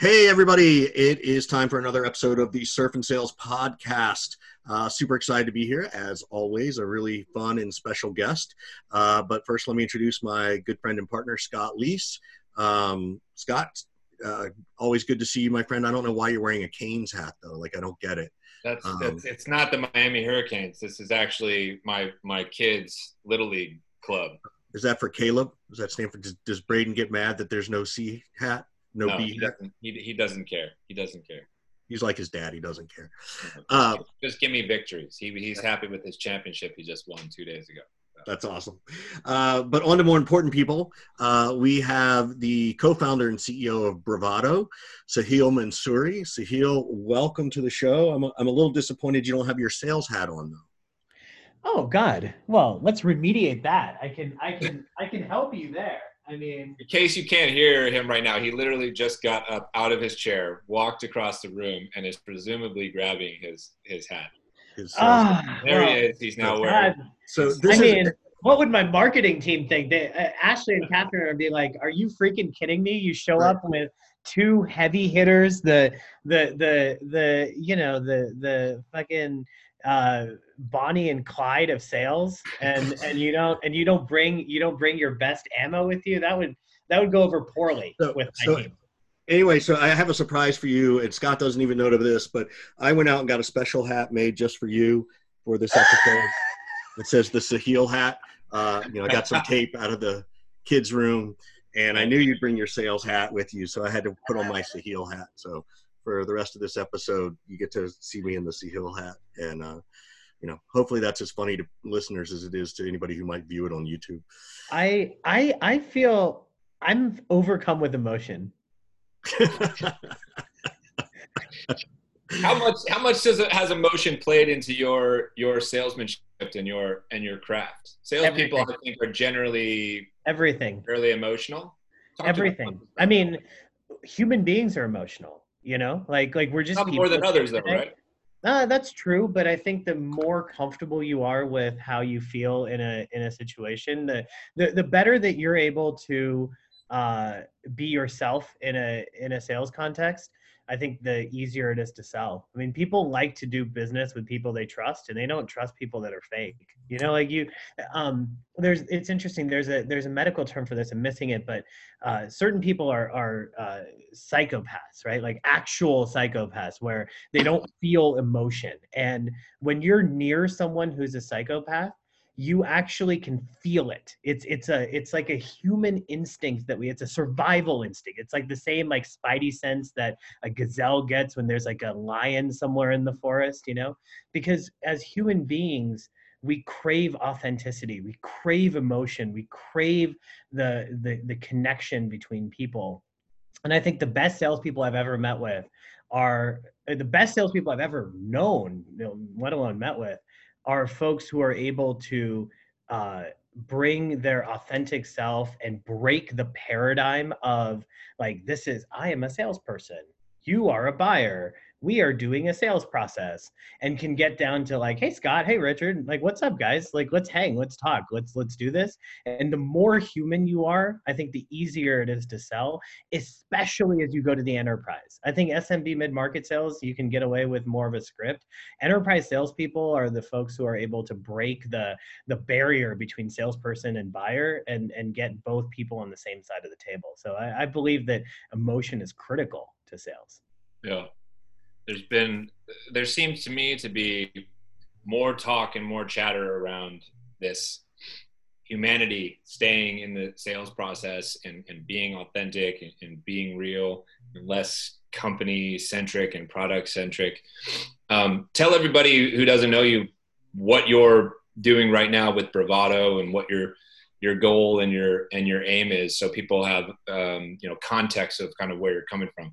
Hey, everybody. It is time for another episode of the Surf and Sales Podcast. Uh, super excited to be here. As always, a really fun and special guest. Uh, but first, let me introduce my good friend and partner, Scott Leese. Um, Scott, uh, always good to see you, my friend. I don't know why you're wearing a Canes hat, though. Like, I don't get it. That's, um, that's it's not the Miami Hurricanes. This is actually my my kids' little league club. Is that for Caleb? Does that stand for? Does, does Braden get mad that there's no C hat? No, no he doesn't. He, he doesn't care. He doesn't care. He's like his dad. He doesn't care. Uh, just give me victories. He, he's happy with his championship he just won two days ago. That's awesome. Uh, but on to more important people, uh, we have the co-founder and CEO of Bravado, Sahil Mansuri. Sahil, welcome to the show. I'm a, I'm a little disappointed you don't have your sales hat on though. Oh God. Well, let's remediate that. I can I can I can help you there. I mean, in case you can't hear him right now, he literally just got up out of his chair, walked across the room, and is presumably grabbing his his hat. His, uh, there well, he is. He's now wearing. So I mean, what would my marketing team think? They, uh, Ashley and Catherine would be like, "Are you freaking kidding me? You show right. up with two heavy hitters, the the the the you know the the fucking." Uh, Bonnie and Clyde of sales, and and you don't and you don't bring you don't bring your best ammo with you. That would that would go over poorly so, with my so, team. Anyway, so I have a surprise for you, and Scott doesn't even know of this, but I went out and got a special hat made just for you for this episode. it says the Sahil hat. Uh, you know, I got some tape out of the kids' room, and I knew you'd bring your sales hat with you, so I had to put on my Sahil hat. So for the rest of this episode, you get to see me in the Sahil hat, and uh, you know, hopefully that's as funny to listeners as it is to anybody who might view it on YouTube. I I I feel I'm overcome with emotion. how much how much does it has emotion played into your your salesmanship and your and your craft? Salespeople, I think, are generally everything fairly emotional. Talk everything. I mean, human beings are emotional you know, like like we're just Not more than others, though, right? Uh, that's true, but I think the more comfortable you are with how you feel in a in a situation, the the, the better that you're able to uh, be yourself in a in a sales context. I think the easier it is to sell. I mean, people like to do business with people they trust, and they don't trust people that are fake. You know, like you, um, there's. It's interesting. There's a there's a medical term for this. I'm missing it, but uh, certain people are are uh, psychopaths, right? Like actual psychopaths, where they don't feel emotion. And when you're near someone who's a psychopath, you actually can feel it. It's it's a it's like a human instinct that we it's a survival instinct. It's like the same like spidey sense that a gazelle gets when there's like a lion somewhere in the forest you know? Because as human beings we crave authenticity we crave emotion we crave the the, the connection between people. And i think the best salespeople i've ever met with are the best salespeople i've ever known you know, let alone met with are folks who are able to uh, bring their authentic self and break the paradigm of like this is i am a salesperson. You are a buyer we are doing a sales process and can get down to like hey scott hey richard like what's up guys? Like let's hang let's talk let's let's do this. And the more human you are i think the easier it is to sell especially as you go to the enterprise. I think smb mid-market sales you can get away with more of a script. Enterprise salespeople are the folks who are able to break the the barrier between salesperson and buyer and and get both people on the same side of the table. So i, I believe that emotion is critical to sales. Yeah there's been there seems to me to be more talk and more chatter around this humanity staying in the sales process and, and being authentic and, and being real and less company centric and product centric um, tell everybody who doesn't know you what you're doing right now with bravado and what your your goal and your and your aim is so people have um, you know context of kind of where you're coming from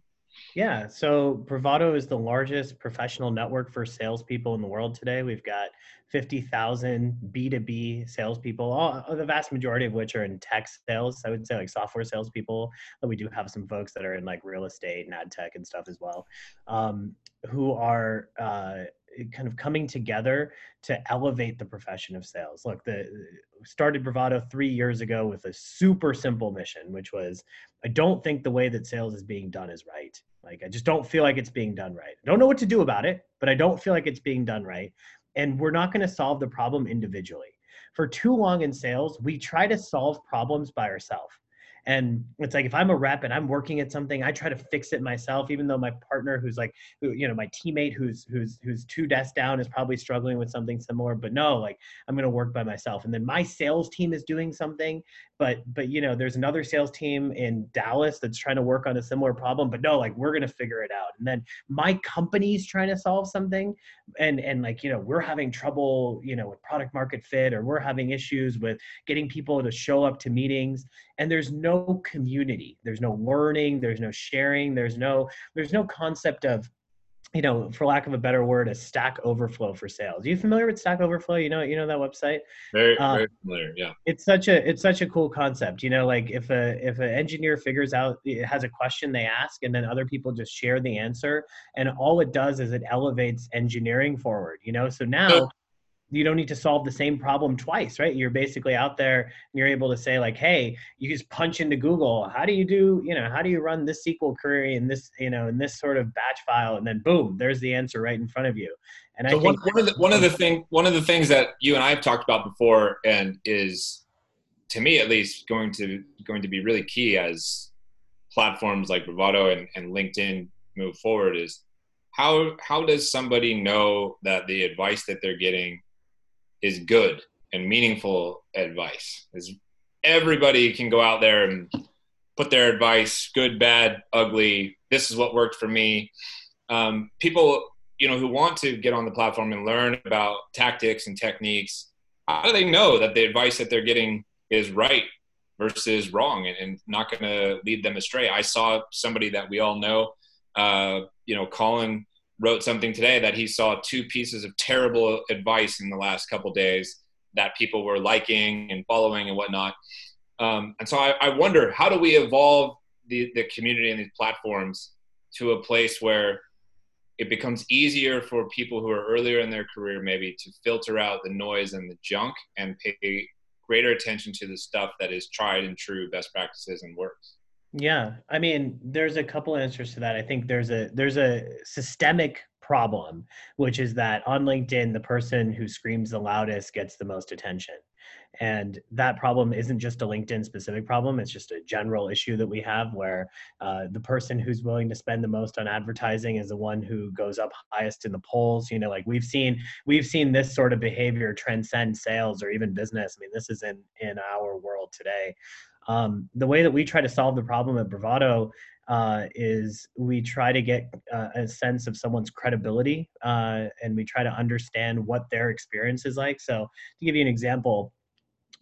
yeah, so Bravado is the largest professional network for salespeople in the world today. We've got 50,000 B2B salespeople, all, the vast majority of which are in tech sales. I would say like software salespeople, but we do have some folks that are in like real estate and ad tech and stuff as well, um, who are uh, kind of coming together to elevate the profession of sales. Look, the started Bravado three years ago with a super simple mission, which was I don't think the way that sales is being done is right. Like I just don't feel like it's being done right. I don't know what to do about it, but I don't feel like it's being done right. And we're not going to solve the problem individually. For too long in sales, we try to solve problems by ourselves. And it's like if I'm a rep and I'm working at something, I try to fix it myself, even though my partner, who's like, you know, my teammate who's who's who's two desks down is probably struggling with something similar. But no, like I'm gonna work by myself. And then my sales team is doing something, but but you know, there's another sales team in Dallas that's trying to work on a similar problem. But no, like we're gonna figure it out. And then my company's trying to solve something, and and like you know, we're having trouble, you know, with product market fit, or we're having issues with getting people to show up to meetings and there's no community there's no learning there's no sharing there's no there's no concept of you know for lack of a better word a stack overflow for sales. Are you familiar with stack overflow? You know you know that website? Very um, very familiar yeah. it's such a it's such a cool concept you know like if a if an engineer figures out it has a question they ask and then other people just share the answer and all it does is it elevates engineering forward you know? So now you don't need to solve the same problem twice, right? You're basically out there and you're able to say like, hey, you just punch into Google, how do you do, you know, how do you run this SQL query in this, you know, in this sort of batch file, and then boom, there's the answer right in front of you. And so I think one, one of the one of the thing one of the things that you and I have talked about before, and is to me at least going to going to be really key as platforms like Bravado and, and LinkedIn move forward is how how does somebody know that the advice that they're getting is good and meaningful advice. Is everybody can go out there and put their advice, good, bad, ugly. This is what worked for me. Um, people, you know, who want to get on the platform and learn about tactics and techniques, how do they know that the advice that they're getting is right versus wrong and, and not going to lead them astray? I saw somebody that we all know, uh, you know, Colin wrote something today that he saw two pieces of terrible advice in the last couple days that people were liking and following and whatnot. Um, and so I, I, wonder how do we evolve the, the community and these platforms to a place where it becomes easier for people who are earlier in their career maybe to filter out the noise and the junk and pay greater attention to the stuff that is tried and true best practices and works yeah, I mean, there's a couple answers to that. I think there's a there's a systemic problem, which is that on LinkedIn, the person who screams the loudest gets the most attention. And that problem isn't just a LinkedIn specific problem, it's just a general issue that we have where uh, the person who's willing to spend the most on advertising is the one who goes up highest in the polls. You know, like we've seen we've seen this sort of behavior transcend sales or even business. I mean, this is in in our world today. Um, the way that we try to solve the problem at Bravado uh, is we try to get uh, a sense of someone's credibility uh, and we try to understand what their experience is like. So, to give you an example,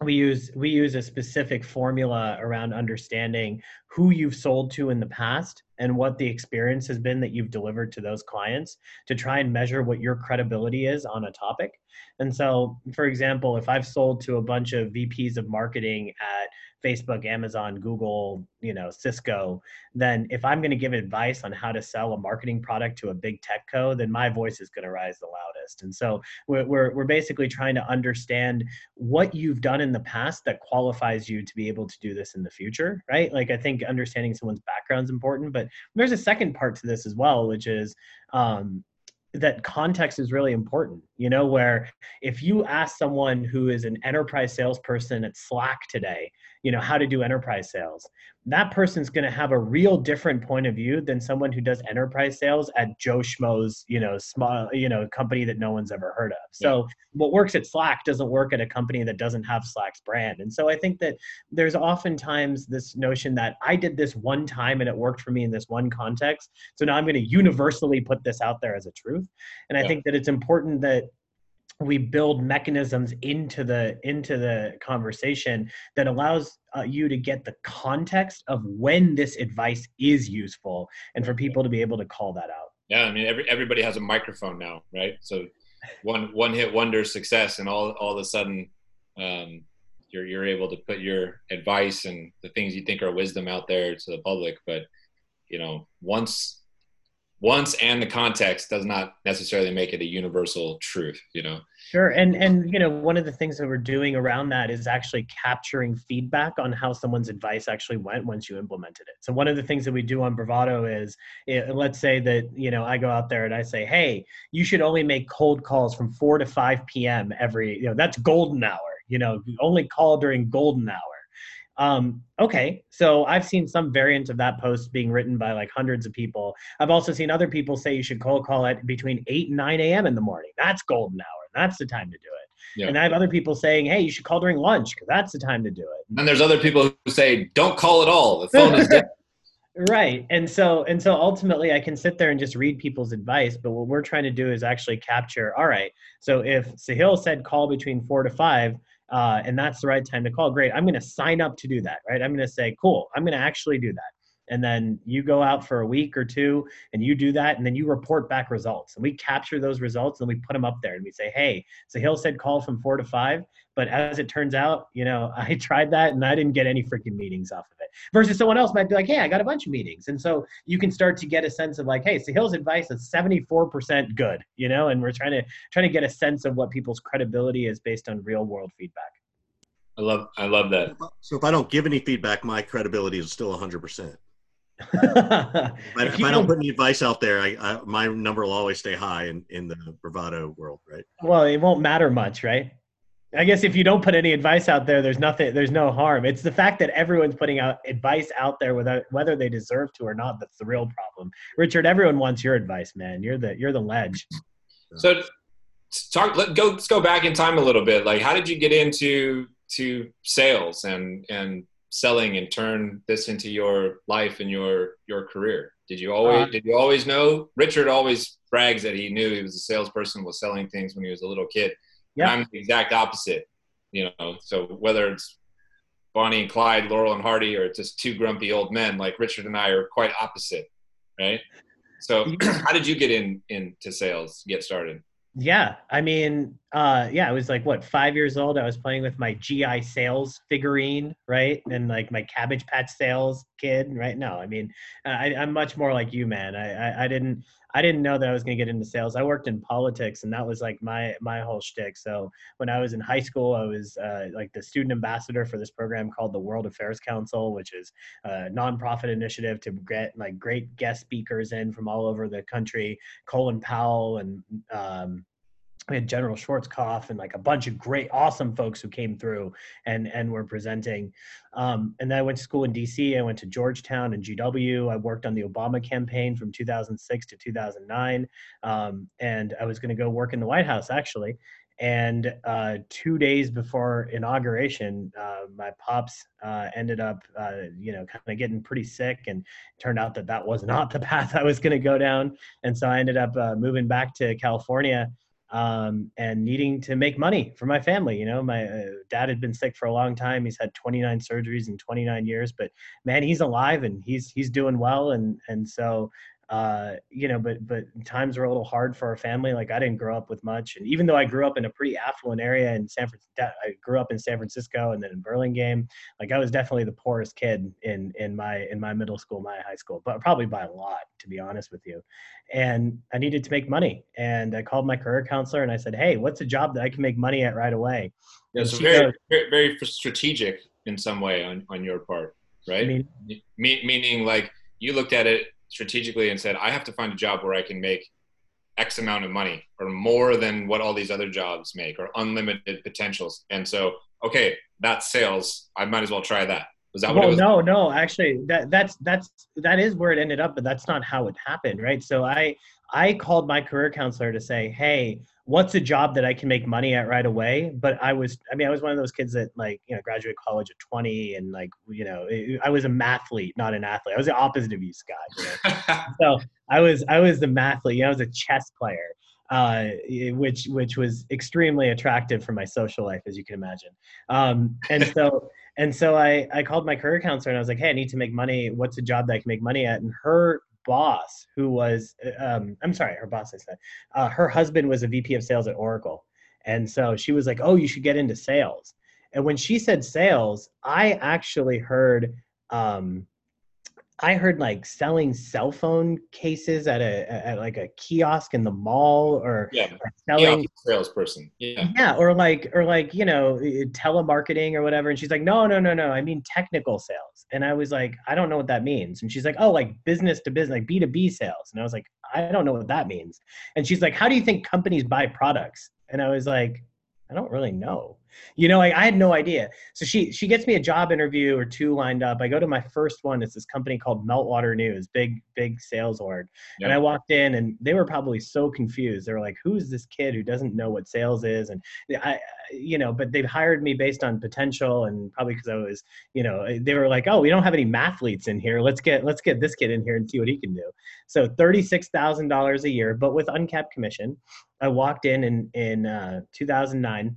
we use we use a specific formula around understanding who you've sold to in the past and what the experience has been that you've delivered to those clients to try and measure what your credibility is on a topic. And so, for example, if I've sold to a bunch of VPs of marketing at Facebook, Amazon, Google, you know, Cisco, then if I'm going to give advice on how to sell a marketing product to a big tech co, then my voice is going to rise the loudest. And so we're, we're, we're basically trying to understand what you've done in the past that qualifies you to be able to do this in the future, right? Like I think understanding someone's background is important, but there's a second part to this as well, which is um, that context is really important you know where if you ask someone who is an enterprise salesperson at slack today you know how to do enterprise sales that person's going to have a real different point of view than someone who does enterprise sales at joe schmo's you know small you know company that no one's ever heard of so yeah. what works at slack doesn't work at a company that doesn't have slack's brand and so i think that there's oftentimes this notion that i did this one time and it worked for me in this one context so now i'm going to universally put this out there as a truth and i yeah. think that it's important that we build mechanisms into the into the conversation that allows uh, you to get the context of when this advice is useful and for people to be able to call that out. Yeah i mean every, everybody has a microphone now right? So one one hit wonder success and all all of a sudden um, you're you're able to put your advice and the things you think are wisdom out there to the public. But you know once once and the context does not necessarily make it a universal truth you know? Sure and and you know one of the things that we're doing around that is actually capturing feedback on how someone's advice actually went once you implemented it. So one of the things that we do on bravado is eh, let's say that you know i go out there and i say hey you should only make cold calls from 4 to 5 p.m every you know that's golden hour you know only call during golden hour um, okay, so I've seen some variant of that post being written by like hundreds of people. I've also seen other people say you should cold call it between 8 and 9 a.m. in the morning. That's golden hour. That's the time to do it. Yeah. And I have other people saying, hey, you should call during lunch because that's the time to do it. And there's other people who say, don't call at all. The phone is dead. right and so and so ultimately i can sit there and just read people's advice but what we're trying to do is actually capture all right so if sahil said call between four to five uh, and that's the right time to call, great. I'm going to sign up to do that, right? I'm going to say, cool, I'm going to actually do that. And then you go out for a week or two and you do that, and then you report back results. And we capture those results and we put them up there and we say, hey, Sahil said call from four to five. But as it turns out, you know, I tried that and I didn't get any freaking meetings off of it. Versus someone else might be like, hey, I got a bunch of meetings. And so you can start to get a sense of like, hey, Sahil's advice is 74% good, you know, and we're trying to trying to get a sense of what people's credibility is based on real world feedback. I love I love that. So if I don't give any feedback, my credibility is still 100%. if, I, if I don't put any advice out there, I, I, my number will always stay high in, in the bravado world, right? Well, it won't matter much, right? I guess if you don't put any advice out there, there's nothing, there's no harm. It's the fact that everyone's putting out advice out there without whether they deserve to or not. That's the real problem. Richard, everyone wants your advice, man. You're the you're the ledge. So, talk. Let go. Let's go back in time a little bit. Like, how did you get into to sales and and selling and turn this into your life and your your career? Did you always uh, did you always know? Richard always brags that he knew he was a salesperson, was selling things when he was a little kid. Yeah. I'm the exact opposite. You know, so whether it's Bonnie and Clyde, Laurel and Hardy, or just two grumpy old men, like Richard and I are quite opposite, right? So, how did you get in into sales? Get started? Yeah, I mean, uh, yeah, I was like what five years old. I was playing with my GI sales figurine, right, and like my Cabbage Patch sales kid, right? No, I mean, I, am much more like you, man. I, I, I didn't I didn't know that I was going to get into sales. I worked in politics, and that was like my my whole shtick. So when I was in high school, I was uh, like the student ambassador for this program called the World Affairs Council, which is a nonprofit initiative to get like great guest speakers in from all over the country. Colin Powell and um, we had General Schwarzkopf and like a bunch of great, awesome folks who came through and and were presenting. Um, and then I went to school in D.C. I went to Georgetown and GW. I worked on the Obama campaign from 2006 to 2009, um, and I was going to go work in the White House actually. And uh, two days before inauguration, uh, my pops uh, ended up, uh, you know, kind of getting pretty sick, and turned out that that was not the path I was going to go down. And so I ended up uh, moving back to California um, and needing to make money for my family. You know, my uh, dad had been sick for a long time. He's had 29 surgeries in 29 years, but man, he's alive and he's he's doing well. And and so uh, you know, but but times were a little hard for our family. Like I didn't grow up with much, and even though I grew up in a pretty affluent area in San Francisco, I grew up in San Francisco and then in Burlingame. Like I was definitely the poorest kid in in my in my middle school, my high school, but probably by a lot, to be honest with you. And I needed to make money, and I called my career counselor and I said, "Hey, what's a job that I can make money at right away?" Yeah, so very, goes, very strategic in some way on on your part, right? I mean, Me- meaning like you looked at it strategically and said, I have to find a job where I can make X amount of money or more than what all these other jobs make or unlimited potentials. And so, okay, that's sales. I might as well try that. Was that well, what it was? No, no, actually that that's that's that is where it ended up, but that's not how it happened, right? So I I called my career counselor to say, hey, what's a job that I can make money at right away? But I was, I mean, I was one of those kids that like, you know, graduated college at 20 and like, you know, I was a mathlete, not an athlete. I was the opposite of you, Scott. You know? so I was, I was the mathlete. You know, I was a chess player, uh, which, which was extremely attractive for my social life, as you can imagine. Um, and so, and so I, I called my career counselor and I was like, Hey, I need to make money. What's a job that I can make money at? And her boss, who was, um, I'm sorry, her boss, I said, uh, her husband was a VP of sales at Oracle. And so she was like, oh, you should get into sales. And when she said sales, I actually heard, um, I heard like selling cell phone cases at a at like a kiosk in the mall or, Yeah. or selling Yeah, salesperson. Yeah. yeah or like or like you know telemarketing or whatever and she's like no no no no i mean technical sales and i was like i don't know what that means and she's like oh like business to business like b2b sales and i was like i don't know what that means and she's like how do you think companies buy products and i was like i don't really know you know I, I had no idea so she she gets me a job interview or two lined up i go to my first one it's this company called meltwater news big big sales org and I walked in and they were probably so confused. They were like, who's this kid who doesn't know what sales is? And I, you know, but they hired me based on potential and probably because I was, you know, they were like, oh, we don't have any mathletes in here. Let's get, let's get this kid in here and see what he can do. So $36,000 a year, but with uncapped commission. I walked in in, in uh, 2009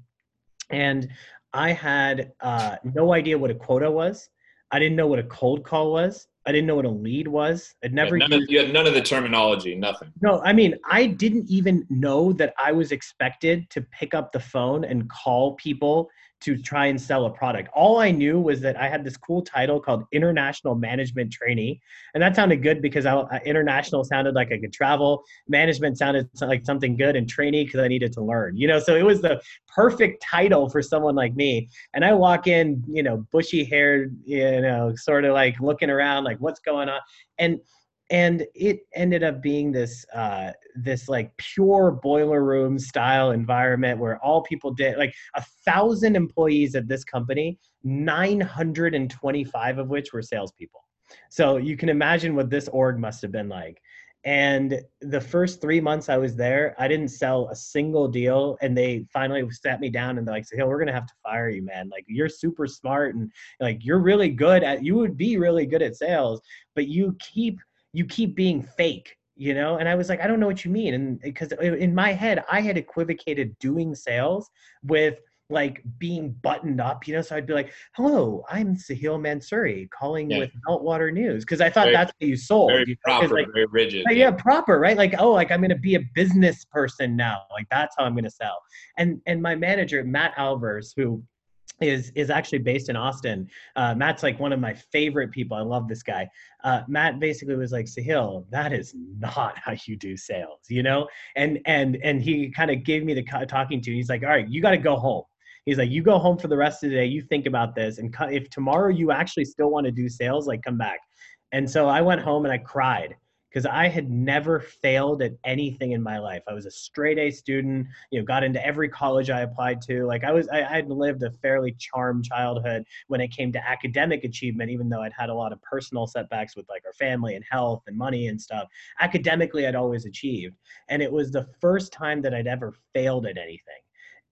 and I had uh, no idea what a quota was. I didn't know what a cold call was. I didn't know what a lead was. I'd never Yeah, none of, you had none of the terminology, nothing. no, I mean, I didn't even know that I was expected to pick up the phone and call people to try and sell a product. All I knew was that I had this cool title called International Management Trainee. And that sounded good because I, I- international sounded like I could travel, management sounded like something good, and trainee because I needed to learn. You know, so it was the perfect title for someone like me. And I walk in, you know, bushy haired, you know, sort of like looking around, like what's going on. And and it ended up being this uh, this like pure boiler room style environment where all people did like a thousand employees at this company 925 of which were salespeople. So you can imagine what this org must have been like. And the first three months i was there i didn't sell a single deal and they finally sat me down and they're like hey we're gonna have to fire you man. Like you're super smart and like you're really good at you would be really good at sales but you keep you keep being fake you know and i was like i don't know what you mean and because in my head i had equivocated doing sales with like being buttoned up you know so i'd be like hello i'm sahil mansuri calling Yeah. with meltwater news because i thought Very- that's what you sold Very you know? 'Cause, proper, like, very rigid. yeah, yeah, proper, right? Like, oh, like I'm gonna be a business person now. Like that's how I'm gonna sell. And and my manager, Matt Alvers, who is is actually based in Austin. Uh, Matt's like one of my favorite people. I love this guy. Uh, Matt basically was like, Sahil, that is not how you do sales, you know. And and and he kind of gave me the talking to. He's like, all right, you got to go home. He's like, you go home for the rest of the day. You think about this, and if tomorrow you actually still want to do sales, like come back. And so I went home and I cried because I had never failed at anything in my life. I was a straight A student, you know, got into every college I applied to. Like I was, I I had lived a fairly charmed childhood when it came to academic achievement, even though I'd had a lot of personal setbacks with like our family and health and money and stuff. Academically, I'd always achieved. And it was the first time that I'd ever failed at anything.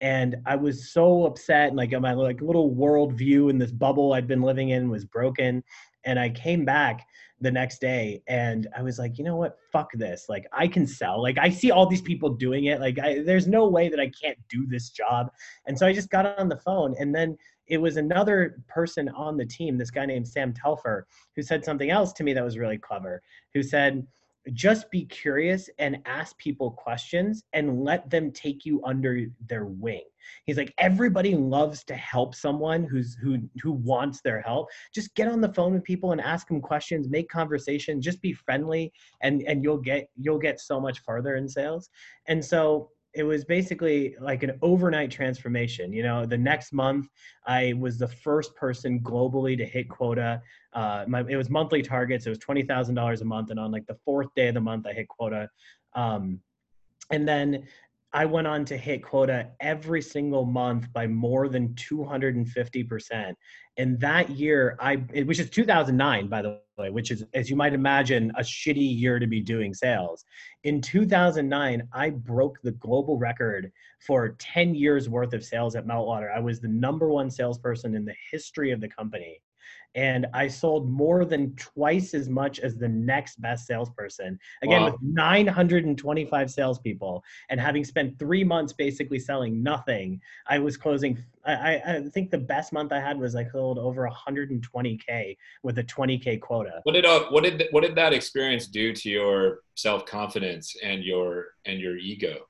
And I was so upset, and like my like little worldview in this bubble I'd been living in was broken. And I came back the next day and I was like, you know what? Fuck this. Like I can sell. Like I see all these people doing it. Like I, there's no way that I can't do this job. And so I just got on the phone and then it was another person on the team, this guy named Sam Telfer, who said something else to me that was really clever, who said, just be curious and ask people questions and let them take you under their wing. He's like everybody loves to help someone who's who who wants their help. Just get on the phone with people and ask them questions, make conversation, just be friendly and and you'll get you'll get so much farther in sales. And so it was basically like an overnight transformation. You know, the next month I was the first person globally to hit quota. Uh, my, it was monthly targets. It was twenty thousand dollars a month, and on like the fourth day of the month, I hit quota. Um, and then I went on to hit quota every single month by more than two hundred and that year, I which is two thousand nine, by the way, which is as you might imagine, a shitty year to be doing sales. In two thousand nine, I broke the global record for 10 years worth of sales at Meltwater. I was the number one salesperson in the history of the company. And I sold more than twice as much as the next best salesperson. Again, Wow. with 925 salespeople and having spent three months basically selling nothing, I was closing. I, I, think the best month I had was I sold over 120K with a 20K quota. What did uh, what did what did that experience do to your self confidence and your and your ego?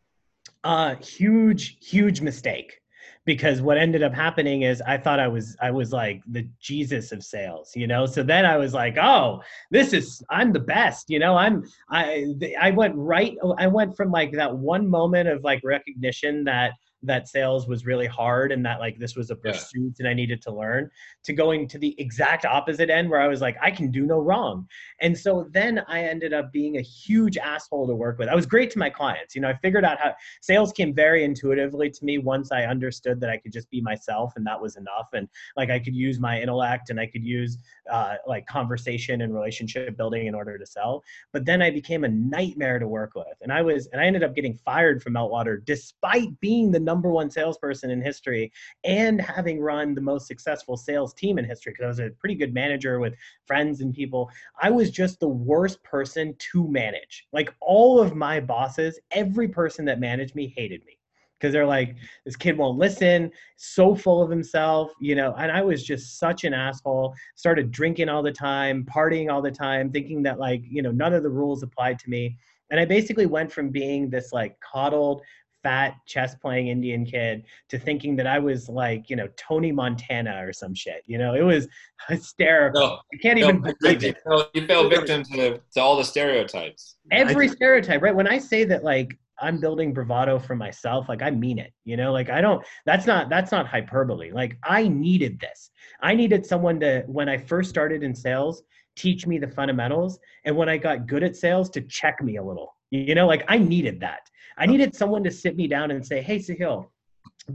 Uh, huge, huge mistake because what ended up happening is I thought I was I was like the Jesus of sales, you know. So then I was like, oh, this is I'm the best, you know. I'm I I went right I went from like that one moment of like recognition that that sales was really hard and that like this was a pursuit yeah. and I needed to learn to going to the exact opposite end where I was like I can do no wrong. And so then I ended up being a huge asshole to work with. I was great to my clients. You know, I figured out how sales came very intuitively to me once I understood that I could just be myself and that was enough and like I could use my intellect and I could use uh, like conversation and relationship building in order to sell. But then I became a nightmare to work with. And I was and I ended up getting fired from Meltwater despite being the number one salesperson in history and having run the most successful sales team in history because I was a pretty good manager with friends and people. I was just the worst person to manage. Like all of my bosses, every person that managed me hated me because they're like this kid won't listen so full of himself you know and i was just such an asshole started drinking all the time partying all the time thinking that like you know none of the rules applied to me and i basically went from being this like coddled fat chess playing Indian kid to thinking that I was like, you know, Tony Montana or some shit. You know, it was hysterical. No, I can't no, even believe it. you fell victim to, to all the stereotypes. Every stereotype, right? When I say that, like, I'm building bravado for myself, like I mean it, you know, like I don't, that's not, that's not hyperbole. Like I needed this. I needed someone to, when I first started in sales, teach me the fundamentals. And when I got good at sales, to check me a little, you know, like I needed that. I needed someone to sit me down and say, hey, Sahil,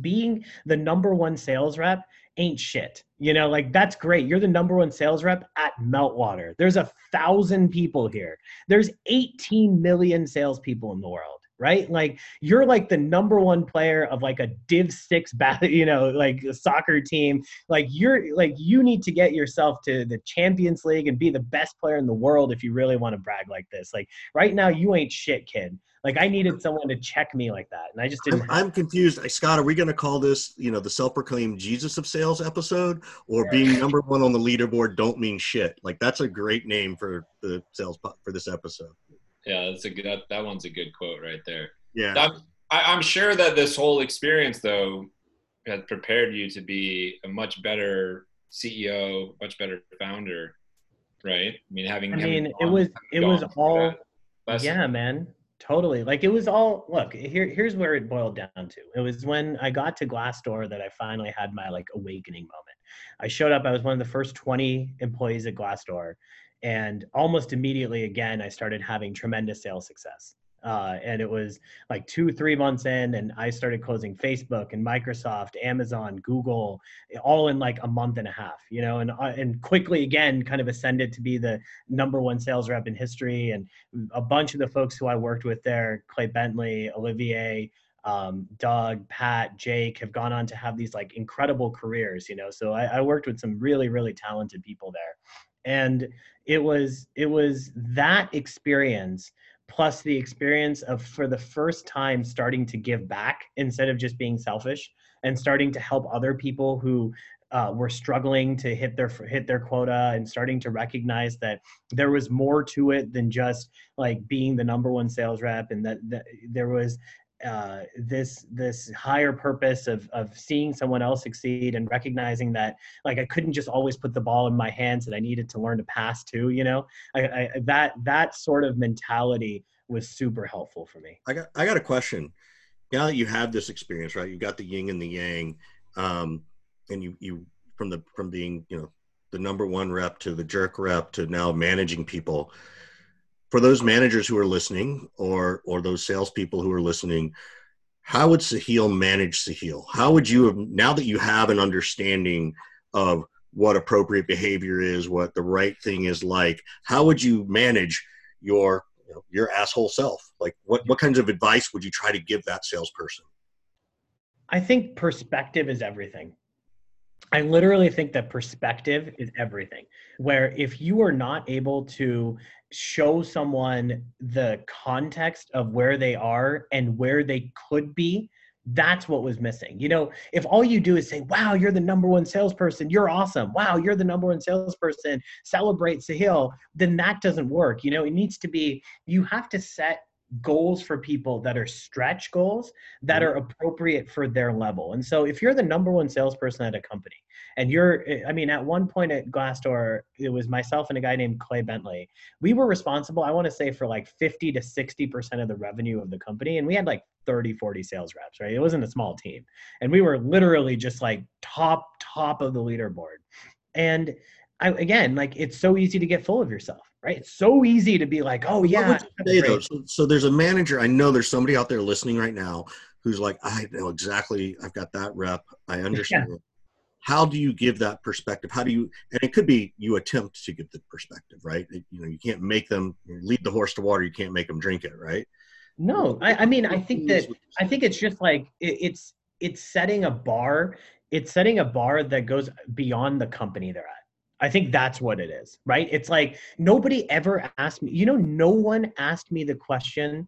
being the number one sales rep ain't shit. You know, like that's great. You're the number one sales rep at Meltwater. There's a thousand people here. There's 18 million salespeople in the world right? Like you're like the number one player of like a Div Six, bat, you know, like a soccer team. Like you're like you need to get yourself to the Champions League and be the best player in the world if you really want to brag like this. Like right now, you ain't shit, kid. Like I needed someone to check me like that, and I just didn't. I'm, I'm confused, Scott. Are we going to call this, you know, the self-proclaimed Jesus of sales episode, or being number one on the leaderboard don't mean shit? Like that's a great name for the sales for this episode. Yeah, that's a good. That, that one's a good quote right there. Yeah, I'm, I, I'm sure that this whole experience though has prepared you to be a much better CEO, much better founder, right? I mean, having. I mean, it was it was all. Yeah, man. Totally. Like it was all look, here here's where it boiled down to. It was when I got to Glassdoor that I finally had my like awakening moment. I showed up, I was one of the first 20 employees at Glassdoor and almost immediately again i started having tremendous sales success uh, and it was like two three months in and i started closing facebook and microsoft amazon google all in like a month and a half you know and uh, and quickly again kind of ascended to be the number one sales rep in history and a bunch of the folks who i worked with there clay bentley olivier um, Doug, Pat, Jake have gone on to have these like incredible careers, you know. So I, I worked with some really, really talented people there and it was it was that experience plus the experience of for the first time starting to give back instead of just being selfish and starting to help other people who uh, were struggling to hit their hit their quota and starting to recognize that there was more to it than just like being the number one sales rep and that, that there was uh, this this higher purpose of of seeing someone else succeed and recognizing that like I couldn't just always put the ball in my hands and I needed to learn to pass too. You know, I, I, that that sort of mentality was super helpful for me. I got I got a question. Now that you have this experience, right? You got the yin and the yang, um, and you you from the from being you know the number one rep to the jerk rep to now managing people for those managers who are listening or or those salespeople who are listening, how would Sahil manage Sahil? How would you have now that you have an understanding of what appropriate behavior is, what the right thing is like? How would you manage your you know, your asshole self? Like what what kinds of advice would you try to give that salesperson? I think perspective is everything. I literally think that perspective is everything. Where if you are not able to show someone the context of where they are and where they could be that's what was missing you know if all you do is say wow you're the number one salesperson you're awesome wow you're the number one salesperson celebrate sahil then that doesn't work you know it needs to be you have to set goals for people that are stretch goals that Mhm. are appropriate for their level. And so if you're the number one salesperson at a company and you're I mean at one point at Glassdoor it was myself and a guy named Clay Bentley. We were responsible I want to say for like 50 to 60% of the revenue of the company and we had like 30 40 sales reps, right? It wasn't a small team. And we were literally just like top top of the leaderboard. And I, again, like it's so easy to get full of yourself, right? It's so easy to be like, oh yeah. say, though? So, so there's a manager. I know there's somebody out there listening right now who's like, I know exactly. I've got that rep. I understand. How do you give that perspective? How do you? And it could be you attempt to give the perspective, right? You know, you can't make them lead the horse to water. You can't make them drink it, right? No, I, I mean, I think that I think it's just like it, it's it's setting a bar. It's setting a bar that goes beyond the company they're at. I think that's what it is, right? It's like nobody ever asked me. You know, no one asked me the question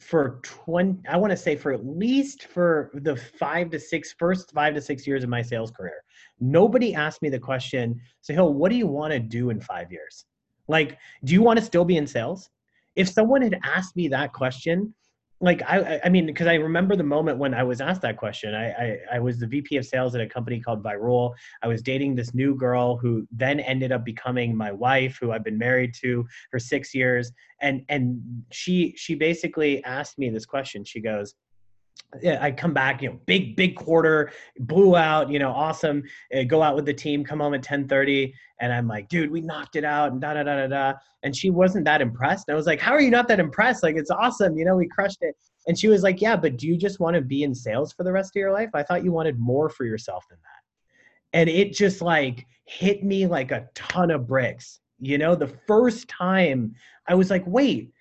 for 20 i want to say for at least for the five to six first five to six years of my sales career. Nobody asked me the question Sahil what do you want to do in five years? Like do you want to still be in sales? If someone had asked me that question like i I- mean because i remember the moment when i was asked that question. I, I i was the vp of sales at a company called virul. I was dating this new girl who then ended up becoming my wife who i've been married to for six years. And and she she basically asked me this question. She goes I come back, you know, big, big quarter, blew out, you know, awesome. Uh, go out with the team, come home at 10:30, and I'm like, dude, we knocked it out, and da da da da da. And she wasn't that impressed. And I was like, how are you not that impressed? Like, it's awesome, you know, we crushed it. And she was like, yeah, but do you just want to be in sales for the rest of your life? I thought you wanted more for yourself than that. And it just like hit me like a ton of bricks. You know, the first time I was like, wait,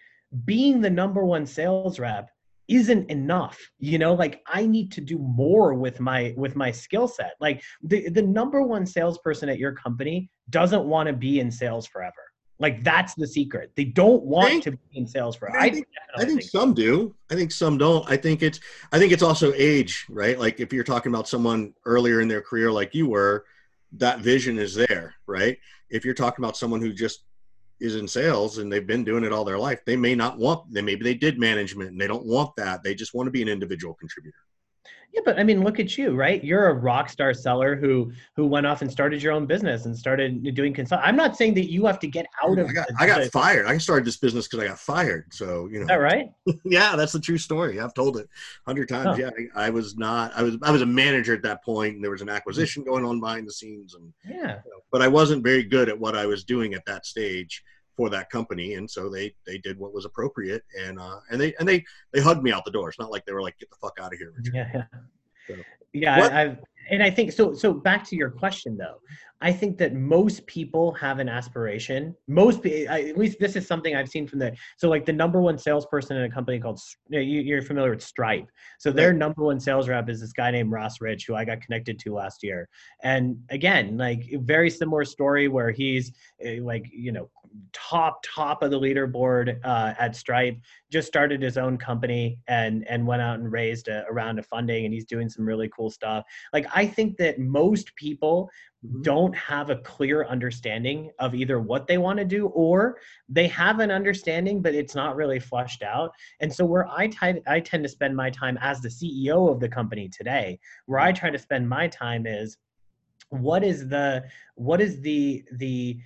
being the number one sales rep isn't enough you know like i need to do more with my with my skill set like the the number one salesperson at your company doesn't want to be in sales forever like that's the secret they don't want Think- to be in sales forever I i, think- I definitely think some do. I think some don't. I think it's I think it's also age, right? Like if you're talking about someone earlier in their career like you were, that vision is there, right? If you're talking about someone who just is in sales and they've been doing it all their life, they may not want they maybe they did management and they don't want that. They just want to be an individual contributor. yeah but i mean look at you right you're a rock star seller who who went off and started your own business and started doing consult i'm not saying that you have to get out of I got I got fired. I started this business because I got fired. So you know is that right yeah, that's the true story. I've told it a hundred times. Huh. Yeah, I, I was not. I was. I was a manager at that point, and there was an acquisition mm-hmm. going on behind the scenes, and yeah but I wasn't very good at what I was doing at that stage for that company, and so they they did what was appropriate, and uh, and they and they they hugged me out the door. It's not like they were like, "Get the fuck out of here." Richard." yeah yeah So, yeah what- I, i've and i think so so back to your question though i think that most people have an aspiration. Most at least this is something i've seen from the so like the number one salesperson in a company called you- you're familiar with stripe. So their number one sales rep is this guy named ross rich who i got connected to last year. And again like very similar story where he's eh, like you know top top of the leaderboard uh, at stripe just started his own company and and went out and raised a, a round of funding and he's doing some really cool stuff. Like i think that most people Mhm. don't have a clear understanding of either what they want to do or they have an understanding but it's not really flushed out. And so where i ty- i tend to spend my time as the ceo of the company today where i try to spend my time is what is the what is the the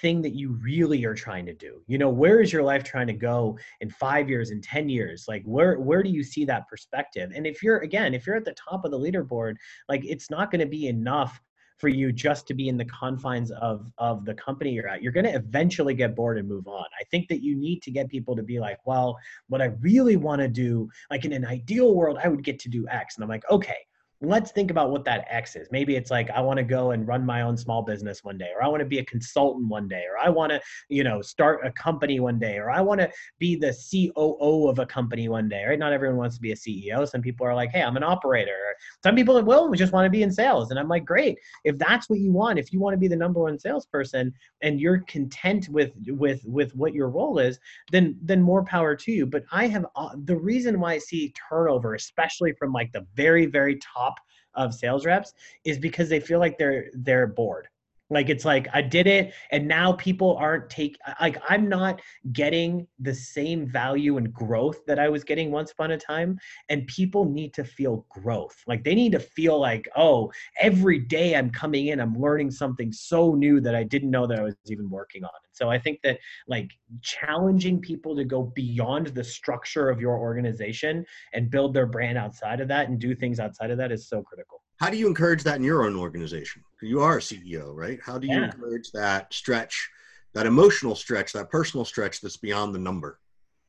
thing that you really are trying to do? You know where is your life trying to go in five years in ten years? Like where where do you see that perspective? And if you're again if you're at the top of the leaderboard like it's not going to be enough for you just to be in the confines of of the company you're at. You're going to eventually get bored and move on. I think that you need to get people to be like well what i really want to do like in an ideal world i would get to do x. And i'm like okay let's think about what that X is. Maybe it's like I want to go and run my own small business one day, or I want to be a consultant one day, or I want to, you know, start a company one day, or I want to be the COO of a company one day. Right? Not everyone wants to be a CEO. Some people are like, hey, I'm an operator. Some people will just want to be in sales, and I'm like, great. If that's what you want, if you want to be the number one salesperson, and you're content with with with what your role is, then then more power to you. But I have uh, the reason why I see turnover, especially from like the very very top of sales reps is because they feel like they're they're bored like it's like i did it and now people aren't take like i'm not getting the same value and growth that i was getting once upon a time and people need to feel growth. Like they need to feel like oh every day i'm coming in i'm learning something so new that i didn't know that i was even working on. And so i think that like challenging people to go beyond the structure of your organization and build their brand outside of that and do things outside of that is so critical how do you encourage that in your own organization? You are a CEO, right? How do you yeah. encourage that stretch, that emotional stretch, that personal stretch that's beyond the number?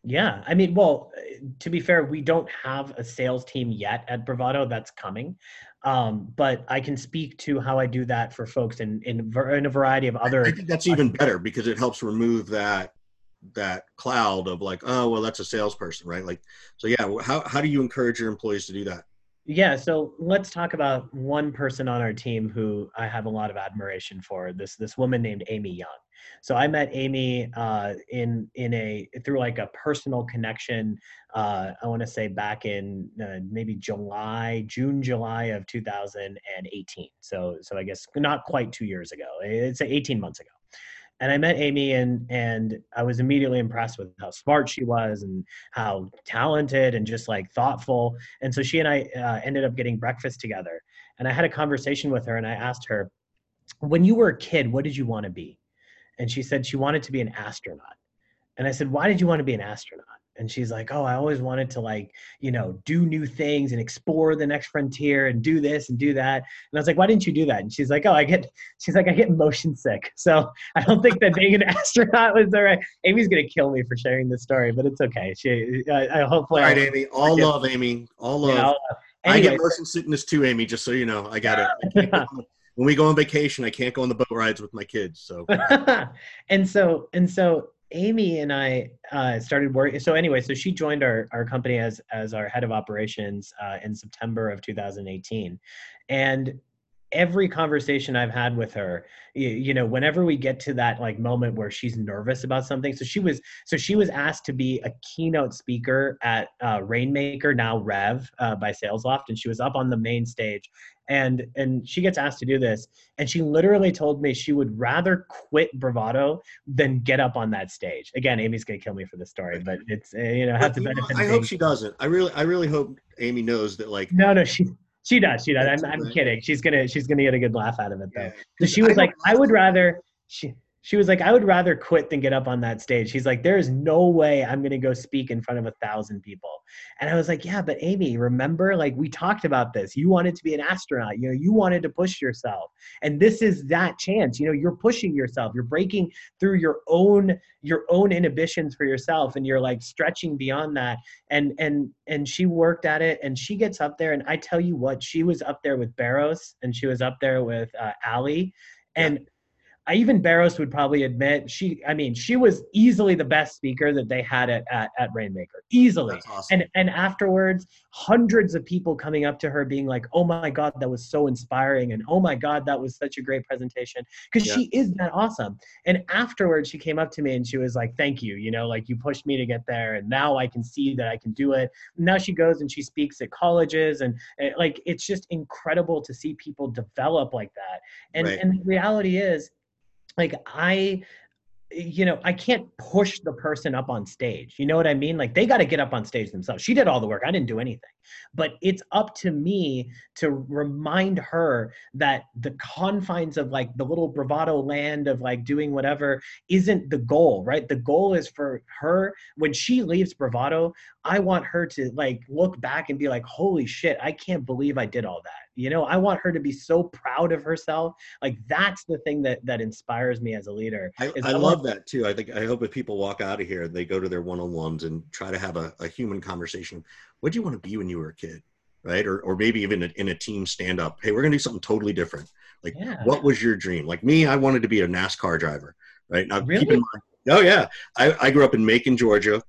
Yeah, I mean, well, to be fair, we don't have a sales team yet at Bravado. That's coming, um, but I can speak to how I do that for folks in in, in a variety of other. I think that's even better because it helps remove that that cloud of like, oh, well, that's a salesperson, right? Like, so yeah, how how do you encourage your employees to do that? Yeah, so let's talk about one person on our team who I have a lot of admiration for. This this woman named Amy Young. So I met Amy uh, in in a through like a personal connection. Uh, I want to say back in uh, maybe July, June, July of 2018. So so I guess not quite two years ago. It's 18 months ago and I met Amy and and I was immediately impressed with how smart she was and how talented and just like thoughtful. And so she and I uh, ended up getting breakfast together. And I had a conversation with her and I asked her, "When you were a kid, what did you want to be?" And she said she wanted to be an astronaut. And I said, "Why did you want to be an astronaut?" And she's like oh i always wanted to like you know do new things and explore the next frontier and do this and do that. And i was like why didn't you do that? And she's like oh i get she's like i get motion sick. So i don't think that being an astronaut was all right amy's gonna kill me for sharing this story but it's okay. She i, I hopefully all right amy all love amy all love, yeah, i get motion sickness too amy just so you know i got it. When we go on vacation i can't go on the boat rides with my kids so. And so and so Amy and I uh, started working. So anyway, so she joined our, our company as as our head of operations uh, in September of 2018, and every conversation I've had with her, you, know, whenever we get to that like moment where she's nervous about something, so she was so she was asked to be a keynote speaker at uh, Rainmaker, now Rev, uh, by SalesLoft, and she was up on the main stage, and and she gets asked to do this and she literally told me she would rather quit bravado than get up on that stage. Again amy's gonna kill me for the story but it's uh, you know have to benefit i hope she doesn't. I really i really hope amy knows that like no no she she does she does. I'm, I'm kidding. She's gonna she's gonna get a good laugh out of it though. Yeah. she was like i would rather she she was like, I would rather quit than get up on that stage. She's like, there is no way I'm going to go speak in front of a thousand people. And I was like, yeah, but Amy, remember, like we talked about this. You wanted to be an astronaut. You know, you wanted to push yourself, and this is that chance. You know, you're pushing yourself. You're breaking through your own your own inhibitions for yourself, and you're like stretching beyond that. And and and she worked at it, and she gets up there, and I tell you what, she was up there with Barrows, and she was up there with uh, Ali, and. I even Barrows would probably admit she I mean she was easily the best speaker that they had at at, at Rainmaker easily awesome. and and afterwards hundreds of people coming up to her being like oh my god that was so inspiring and oh my god that was such a great presentation because yeah. she is that awesome and afterwards she came up to me and she was like thank you you know like you pushed me to get there and now I can see that I can do it now she goes and she speaks at colleges and, and like it's just incredible to see people develop like that and right. and the reality is like I you know, I can't push the person up on stage. You know what I mean? Like they got to get up on stage themselves. She did all the work. I didn't do anything. But it's up to me to remind her that the confines of like the little bravado land of like doing whatever isn't the goal, right? The goal is for her when she leaves bravado, I want her to like look back and be like, "Holy shit, I can't believe I did all that." You know, I want her to be so proud of herself. Like that's the thing that that inspires me as a leader. I, I love that too. I think I hope if people walk out of here, they go to their one-on-ones and try to have a, a human conversation. What do you want to be when you were a kid? Right. Or, or maybe even in a team stand up. Hey, we're going to do something totally different. Like, yeah. what was your dream? Like me, I wanted to be a NASCAR driver. Right. Now, really? keep in mind, oh, yeah. I, I grew up in Macon, Georgia.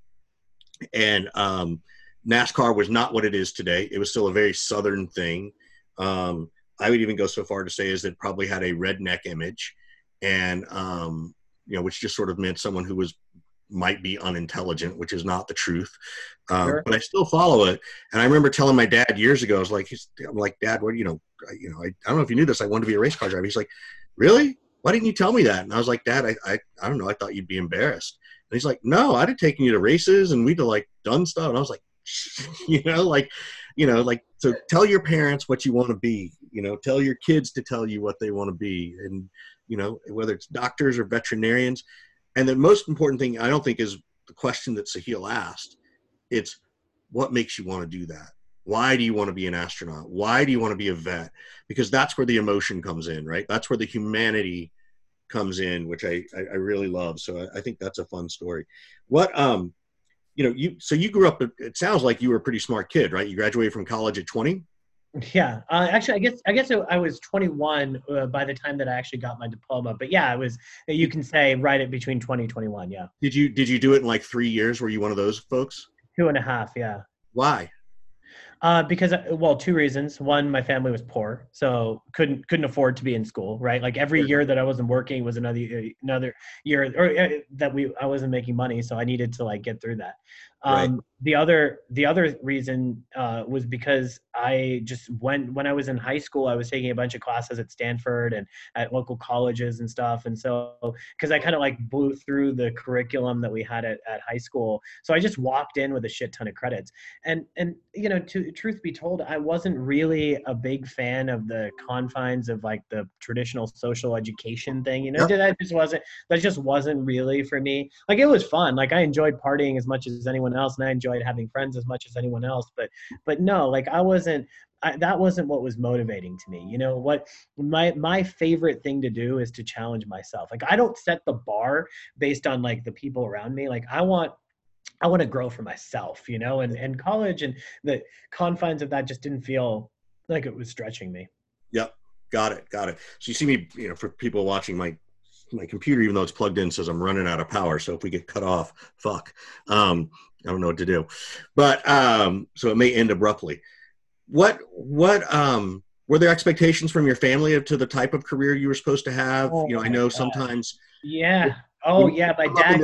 And um, NASCAR was not what it is today. It was still a very Southern thing um, I would even go so far to say is that probably had a redneck image, and um, you know, which just sort of meant someone who was might be unintelligent, which is not the truth. Um, sure. But I still follow it. And I remember telling my dad years ago, I was like, I'm like, Dad, what you know, I, you know, I, I don't know if you knew this. I wanted to be a race car driver. He's like, Really? why didn't you tell me that? And I was like, Dad, I, I, I don't know. I thought you'd be embarrassed. And he's like, no, I'd have taken you to races and we'd have like done stuff. And I was like, you know, like, you know, like, so tell your parents what you want to be, you know, tell your kids to tell you what they want to be. And, you know, whether it's doctors or veterinarians. And the most important thing I don't think is the question that Sahil asked. It's what makes you want to do that? Why do you want to be an astronaut? Why do you want to be a vet? Because that's where the emotion comes in, right? That's where the humanity comes in, which I, I, I really love. So I, I, think that's a fun story. What, um, you know, you, so you grew up, it sounds like you were a pretty smart kid, right? You graduated from college at 20. Yeah, uh, actually, I guess I guess I was 21 uh, by the time that I actually got my diploma. But yeah, it was. You can say right at between 20 and 21. Yeah. Did you did you do it in like three years? Were you one of those folks? Two and a half. Yeah. Why? Uh, because uh, well, two reasons. One, my family was poor, so couldn't couldn't afford to be in school. Right, like every year that I wasn't working was another another year, or uh, that we I wasn't making money, so I needed to like get through that. Um, right. The other the other reason uh, was because I just when when I was in high school, I was taking a bunch of classes at Stanford and at local colleges and stuff, and so because I kind of like blew through the curriculum that we had at, at high school, so I just walked in with a shit ton of credits. And and you know, to truth be told, I wasn't really a big fan of the confines of like the traditional social education thing. You know, yep. that just wasn't that just wasn't really for me. Like it was fun. Like I enjoyed partying as much as anyone else and i enjoyed having friends as much as anyone else but but no like i wasn't I, that wasn't what was motivating to me you know what my my favorite thing to do is to challenge myself like i don't set the bar based on like the people around me like i want i want to grow for myself you know and and college and the confines of that just didn't feel like it was stretching me. Yep. Got it got it. So you see me you know for people watching my my computer, even though it's plugged in, says I'm running out of power. So if we get cut off, fuck. Um, I don't know what to do. But um, so it may end abruptly. What what um, were there expectations from your family to the type of career you were supposed to have? Oh, you know, I know sometimes. Yeah. Oh yeah, my dad.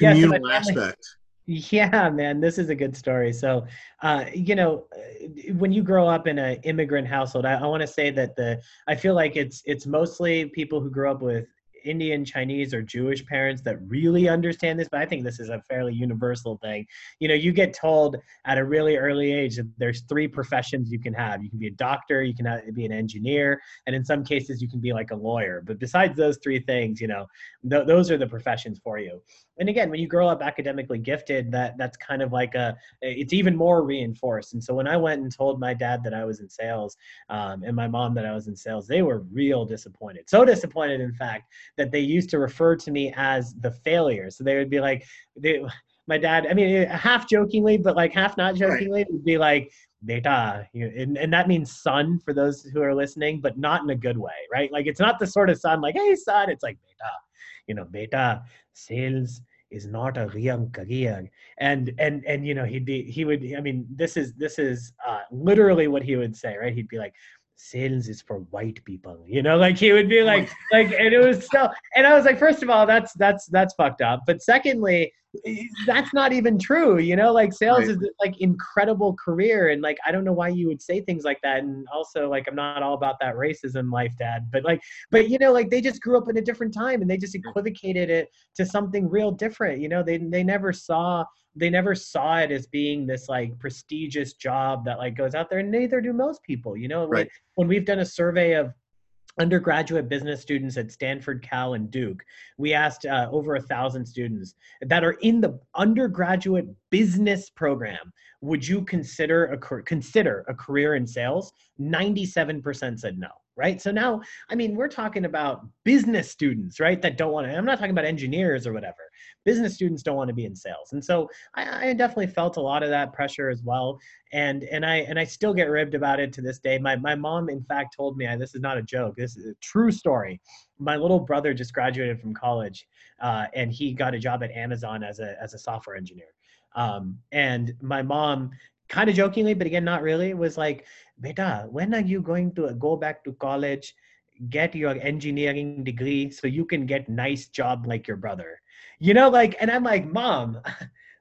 Yeah, communal so family, aspect. Yeah, man, this is a good story. So, uh, you know, when you grow up in an immigrant household, I, I want to say that the I feel like it's it's mostly people who grew up with Indian, Chinese, or Jewish parents that really understand this, but I think this is a fairly universal thing. You know, you get told at a really early age that there's three professions you can have. You can be a doctor, you can be an engineer, and in some cases you can be like a lawyer. But besides those three things, you know, th- those are the professions for you and again when you grow up academically gifted that that's kind of like a it's even more reinforced and so when i went and told my dad that i was in sales um, and my mom that i was in sales they were real disappointed so disappointed in fact that they used to refer to me as the failure. So they would be like they my dad i mean half jokingly but like half not jokingly right. would be like beta and, and that means son for those who are listening but not in a good way right? Like it's not the sort of son like hey son it's like beta you know beta sales is not a young career. And and and you know he'd be he would i mean this is this is uh, literally what he would say right? He'd be like sales is for white people you know like he would be like like and it was so and i was like first of all that's that's that's fucked up but secondly that's not even true you know like sales right. is like incredible career and like i don't know why you would say things like that and also like i'm not all about that racism life dad but like but you know like they just grew up in a different time and they just equivocated it to something real different you know they they never saw they never saw it as being this like prestigious job that like goes out there and neither do most people you know right. when we've done a survey of undergraduate business students at Stanford, Cal, and Duke. We asked uh, over a thousand students that are in the undergraduate business program. Would you consider a consider a career in sales? Ninety-seven percent said no right? So now, I mean, we're talking about business students, right? That don't want to, I'm not talking about engineers or whatever. Business students don't want to be in sales. And so I, I, definitely felt a lot of that pressure as well. And, and I, and I still get ribbed about it to this day. My, my mom, in fact, told me, this is not a joke. This is a true story. My little brother just graduated from college uh, and he got a job at Amazon as a, as a software engineer. Um, and my mom kind of jokingly, but again, not really, was like, Beta, when are you going to uh, go back to college, get your engineering degree so you can get nice job like your brother? You know, like, and I'm like, Mom,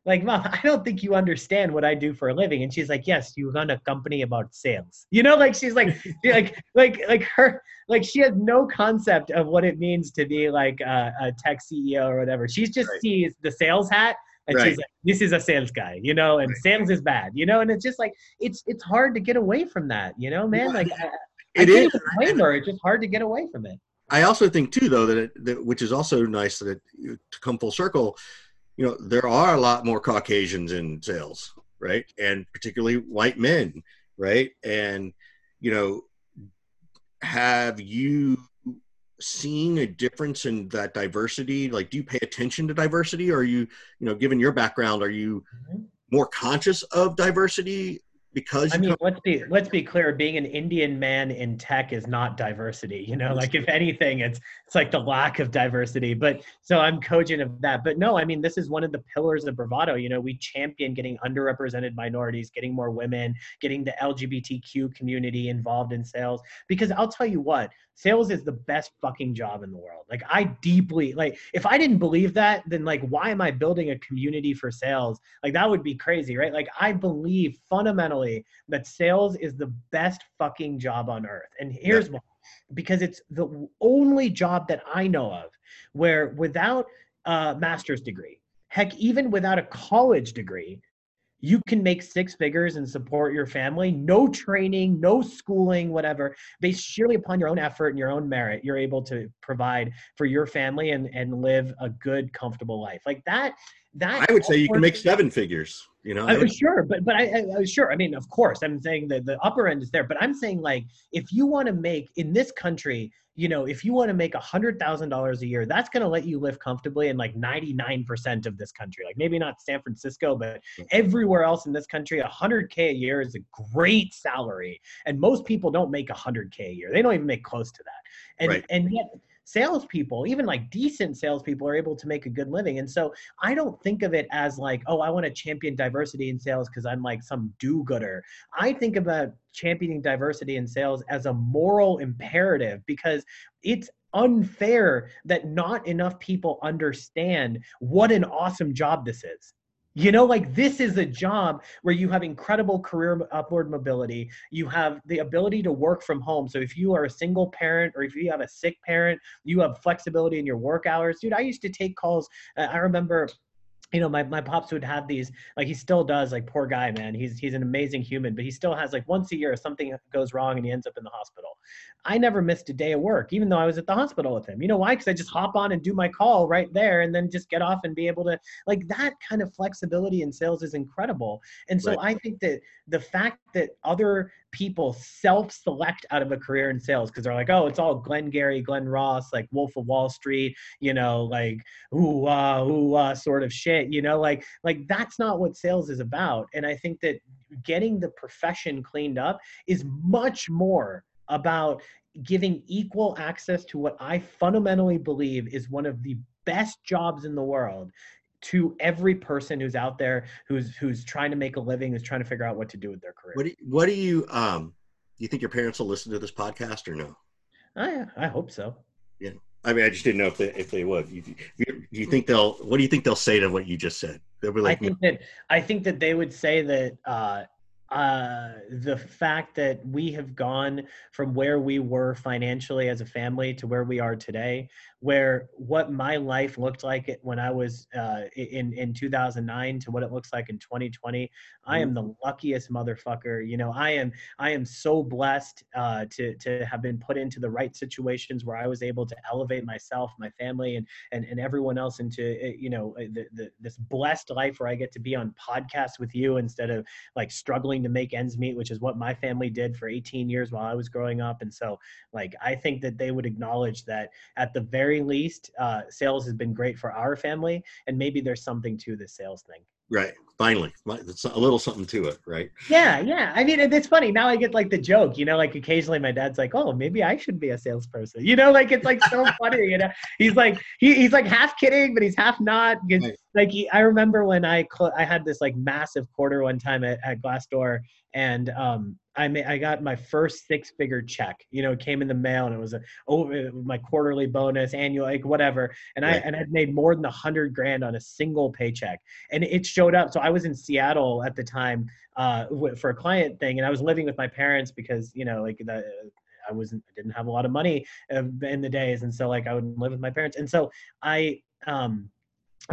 like, mom, I don't think you understand what I do for a living. And she's like, yes, you run a company about sales. You know, like she's like, like, like, like her, like she has no concept of what it means to be like a, a tech CEO or whatever. She's just right. sees the sales hat and right. she's like, this is a sales guy, you know, and right. sales is bad, you know, and it's just like, it's, it's hard to get away from that, you know, man. Like, I, it is. Blame her. It's just hard to get away from it. I also think too, though, that, it, that which is also nice that it, to come full circle, you know, there are a lot more Caucasians in sales, right? And particularly white men, right? And, you know, have you seen a difference in that diversity? Like, do you pay attention to diversity? Or are you, you know, given your background, are you mm-hmm. more conscious of diversity because I mean, let's be let's be clear. Being an Indian man in tech is not diversity. You know, like if anything, it's it's like the lack of diversity. But so I'm cogent of that. But no, I mean, this is one of the pillars of Bravado. You know, we champion getting underrepresented minorities, getting more women, getting the LGBTQ community involved in sales. Because I'll tell you what, sales is the best fucking job in the world. Like I deeply like if I didn't believe that, then like why am I building a community for sales? Like that would be crazy, right? Like I believe fundamentally that sales is the best fucking job on earth. And here's yeah. why. Because it's the only job that I know of where without a master's degree, heck even without a college degree, you can make six figures and support your family. No training no schooling whatever. Based sheerly upon your own effort and your own merit you're able to provide for your family and and live a good comfortable life. Like that that i would say you can make seven figures you know i was sure but but I, I was sure i mean of course i'm saying that the upper end is there but i'm saying like if you want to make in this country you know, if you want to make a hundred thousand dollars a year, that's going to let you live comfortably in like 99% of this country. Like maybe not San Francisco, but everywhere else in this country, a hundred K a year is a great salary. And most people don't make a hundred K a year. They don't even make close to that. And, right. and yet salespeople, even like decent salespeople, are able to make a good living. And so I don't think of it as like, oh, I want to champion diversity in sales because I'm like some do gooder. I think about championing diversity in sales as a moral imperative because it's unfair that not enough people understand what an awesome job this is. You know, like this is a job where you have incredible career upward mobility. You have the ability to work from home. So if you are a single parent or if you have a sick parent, you have flexibility in your work hours. Dude, I used to take calls. Uh, I remember you know, my, my pops would have these, like he still does, like poor guy, man. He's he's an amazing human, but he still has like once a year something goes wrong and he ends up in the hospital. I never missed a day of work, even though I was at the hospital with him. You know why? Because I just hop on and do my call right there and then just get off and be able to like that kind of flexibility in sales is incredible. And so right. I think that the fact that other people self-select out of a career in sales because they're like, oh, it's all Glenn Gary, Glen Ross, like Wolf of Wall Street, you know, like ooh ah ooh ah sort of shit, you know, like like that's not what sales is about. And I think that getting the profession cleaned up is much more about giving equal access to what I fundamentally believe is one of the best jobs in the world to every person who's out there who's who's trying to make a living who's trying to figure out what to do with their career. What do you, what do you um do you think your parents will listen to this podcast or no? I i hope so. Yeah. I mean i just didn't know if they if they would. You, you, you think they'll what do you think they'll say to what you just said? They'll be like i think that i think that they would say that uh uh, the fact that we have gone from where we were financially as a family to where we are today where what my life looked like when I was uh, in in 2009 to what it looks like in 2020. I am the luckiest motherfucker. You know, I am I am so blessed uh, to to have been put into the right situations where I was able to elevate myself, my family, and and, and everyone else into eh, you know eh, the, the, this blessed life where I get to be on podcasts with you instead of like struggling to make ends meet, which is what my family did for 18 years while I was growing up. And so, like, I think that they would acknowledge that at the very very least, uh, sales has been great for our family, and maybe there's something to the sales thing. Right. Finally, it's a little something to it, right? Yeah, yeah. I mean, it's funny now. I get like the joke, you know, like occasionally my dad's like, "Oh, maybe I should be a salesperson," you know, like it's like so funny, you know. He's like, he, he's like half kidding, but he's half not. Right. Like he, I remember when I cl- I had this like massive quarter one time at, at Glassdoor, and um, I may, I got my first six figure check. You know, it came in the mail and it was a oh my quarterly bonus, annual like whatever. And right. I and I'd made more than a hundred grand on a single paycheck, and it showed up. So I was in Seattle at the time uh, for a client thing, and I was living with my parents because you know like the I wasn't I didn't have a lot of money um, in the days, and so like I would live with my parents, and so I um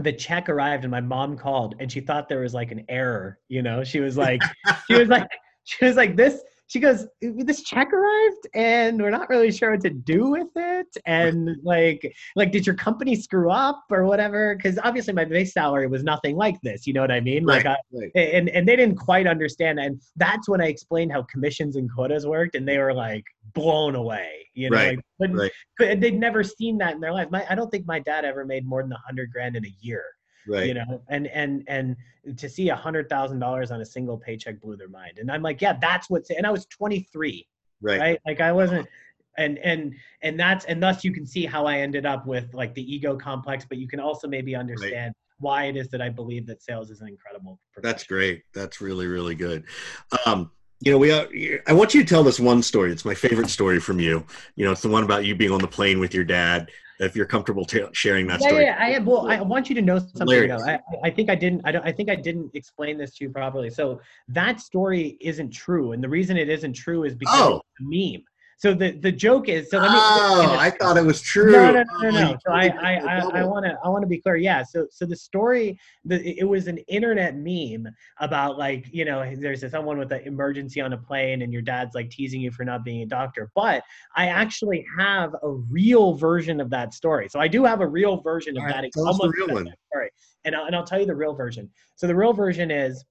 the check arrived and my mom called and she thought there was like an error you know she was like she was like she was like this she goes this check arrived and we're not really sure what to do with it and like like did your company screw up or whatever? Because obviously my base salary was nothing like this you know what i mean? Like I, right. and and they didn't quite understand and that's when i explained how commissions and quotas worked and they were like blown away you know? Right, like, right. they'd never seen that in their life. My, i don't think my dad ever made more than a hundred grand in a year right you know and and and to see a hundred thousand dollars on a single paycheck blew their mind and i'm like yeah that's what's and i was 23 right, right? like i wasn't and and and that's and thus you can see how i ended up with like the ego complex but you can also maybe understand right. why it is that i believe that sales is an incredible profession. that's great that's really really good um you know, we. are, I want you to tell this one story. It's my favorite story from you. You know, it's the one about you being on the plane with your dad if you're comfortable t- sharing that yeah, story. Yeah, I have. Well, I want you to know something. I, I think I didn't. I don't. I think I didn't explain this to you properly. So that story isn't true, and the reason it isn't true is because oh. it's a meme. So the the joke is so. Let me, oh, I thought it was true. No, no, no, no. no. So I I I want to I want to be clear. Yeah. So so the story the it was an internet meme about like you know there's someone with an emergency on a plane and your dad's like teasing you for not being a doctor. But I actually have a real version of that story. So I do have a real version of All that. Right, tell us the real one. Story. And I'll, and I'll tell you the real version. So the real version is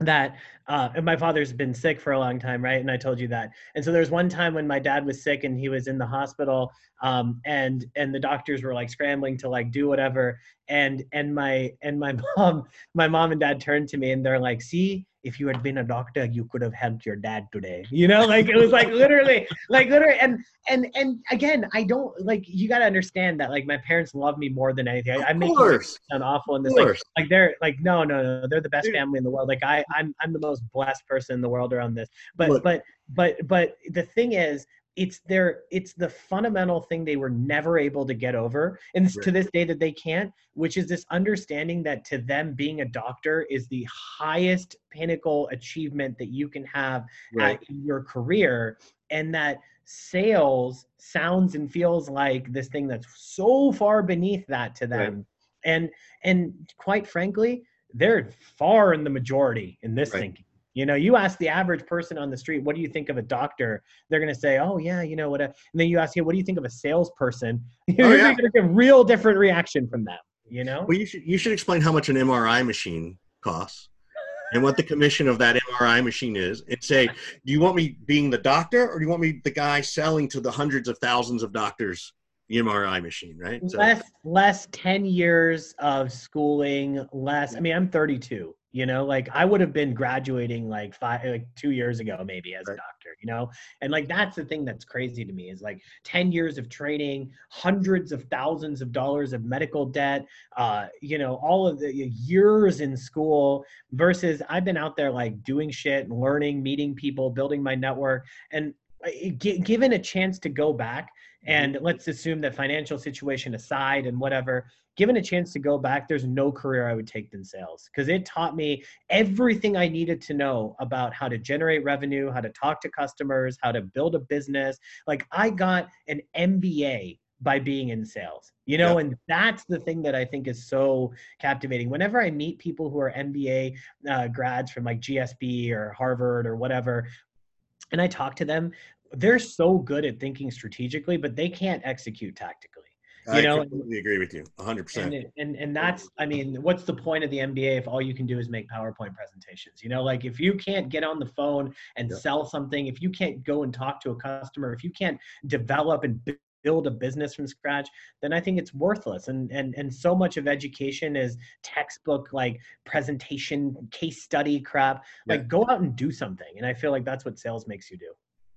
that uh, and my father's been sick for a long time right? And i told you that. And so there's one time when my dad was sick and he was in the hospital um, and and the doctors were like scrambling to like do whatever. And and my and my mom my mom and dad turned to me and they're like see if you had been a doctor you could have helped your dad today. You know like it was like literally like literally and and and again i don't like you got to understand that like my parents love me more than anything. I, I make sound awful in this like, like they're like no no no they're the best Dude. family in the world. Like i i'm i'm the most blessed person in the world around this. But Look. but but but the thing is it's their it's the fundamental thing they were never able to get over and right. to this day that they can't which is this understanding that to them being a doctor is the highest pinnacle achievement that you can have right. in your career and that sales sounds and feels like this thing that's so far beneath that to them right. and and quite frankly they're far in the majority in this thinking you know, you ask the average person on the street, what do you think of a doctor? They're going to say, oh, yeah, you know what? And then you ask, hey, what do you think of a salesperson? You're oh, yeah. going to get a real different reaction from them, you know? Well, you should, you should explain how much an MRI machine costs and what the commission of that MRI machine is and say, do you want me being the doctor or do you want me the guy selling to the hundreds of thousands of doctors the MRI machine, right? So, less, less 10 years of schooling, less, I mean, I'm 32 you know like i would have been graduating like five like two years ago maybe as right. a doctor you know and like that's the thing that's crazy to me is like 10 years of training hundreds of thousands of dollars of medical debt uh you know all of the years in school versus i've been out there like doing shit learning meeting people building my network and given a chance to go back mm-hmm. and let's assume that financial situation aside and whatever given a chance to go back, there's no career I would take than sales because it taught me everything I needed to know about how to generate revenue, how to talk to customers, how to build a business. Like I got an MBA by being in sales you know and that's the thing that i think is so captivating whenever i meet people who are mba uh, grads from like gsb or harvard or whatever and i talk to them they're so good at thinking strategically but they can't execute tactically you I know, completely agree with you, 100. percent And, and and that's, I mean, what's the point of the MBA if all you can do is make PowerPoint presentations? You know, like if you can't get on the phone and yep. sell something, if you can't go and talk to a customer, if you can't develop and build a business from scratch then i think it's worthless and and and so much of education is textbook like presentation case study crap like go out and do something and i feel like that's what sales makes you do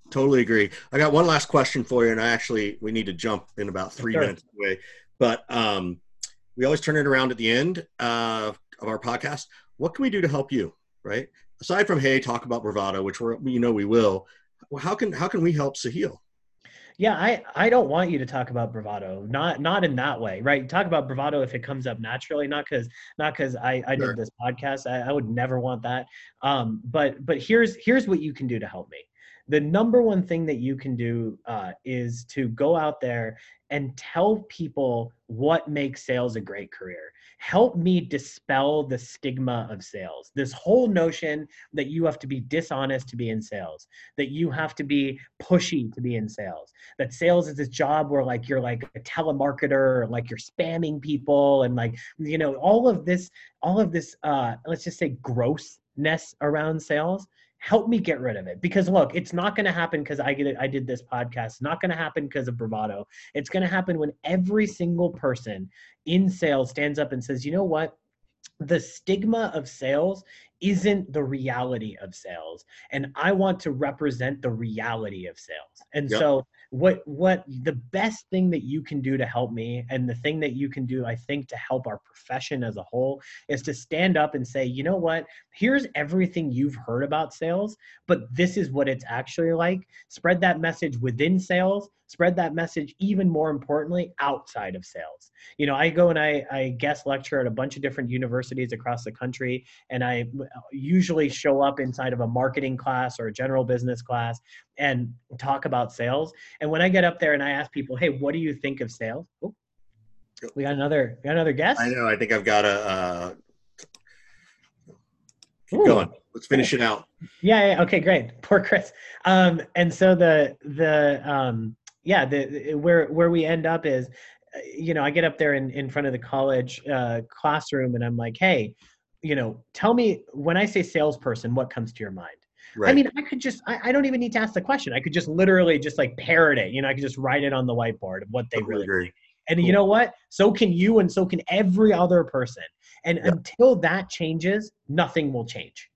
Totally agree. I got one last question for you, and I actually we need to jump in about three sure. minutes away. But um, we always turn it around at the end uh, of our podcast. What can we do to help you? right? Aside from hey, talk about bravado, which we're you know we will. Well, how can how can we help Sahil? Yeah, I, I don't want you to talk about bravado. Not not in that way, right? Talk about bravado if it comes up naturally, not because not because I, I Sure. did this podcast. I, I would never want that. Um, but but here's here's what you can do to help me. The number one thing that you can do uh, is to go out there and tell people what makes sales a great career. Help me dispel the stigma of sales. This whole notion that you have to be dishonest to be in sales, that you have to be pushy to be in sales that sales is this job where like you're like a telemarketer like you're spamming people and like you know all of this all of this uh let's just say grossness around sales help me get rid of it. Because look it's not going to happen because i get it i did this podcast. It's not going to happen because of bravado. It's going to happen when every single person in sales stands up and says you know what? The stigma of sales isn't the reality of sales and i want to represent the reality of sales. And Yep. so what what the best thing that you can do to help me and the thing that you can do i think to help our profession as a whole is to stand up and say you know what? Here's everything you've heard about sales but this is what it's actually like. Spread that message within sales spread that message even more importantly outside of sales you know i go and i i guest lecture at a bunch of different universities across the country and i usually show up inside of a marketing class or a general business class and talk about sales and when i get up there and i ask people hey what do you think of sales oh, we got another we got another guest I know. I think I've got a uh, keep Ooh. going. Let's finish it out. Yeah, yeah. Okay, great. Poor Chris. Um, and so the the um, yeah, the, the- where where we end up is, uh, you know, I get up there in in front of the college uh, classroom, and I'm like, hey, you know, tell me when I say salesperson, what comes to your mind? Right. I mean, I could just, I, I don't even need to ask the question. I could just literally just like parrot it. You know, I could just write it on the whiteboard of what they Totally really agree. and Cool. you know what? So can you, and so can every other person. And Yeah. until that changes, nothing will change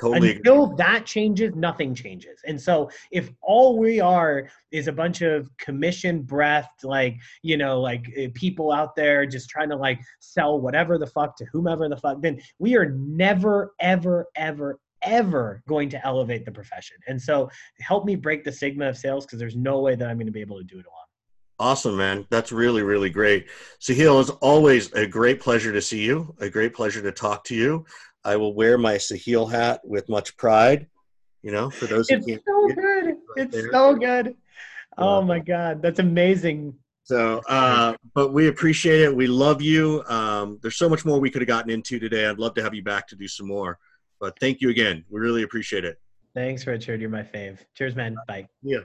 Totally agree. until that changes nothing changes and so if all we are is a bunch of commission breath like you know like uh, people out there just trying to like sell whatever the fuck to whomever the fuck then we are never ever ever ever going to elevate the profession and so help me break the stigma of sales because there's no way that i'm going to be able to do it alone Awesome, man. That's really, really great. Sahil, it's always a great pleasure to see you, a great pleasure to talk to you. I will wear my Sahil hat with much pride, you know, for those it's so see it. good right it's there. so good oh my god that's amazing So, uh, but we appreciate it. We love you. Um, there's so much more we could have gotten into today. I'd love to have you back to do some more. But thank you again. We really appreciate it. thanks richard you're my fave cheers man bye Yeah.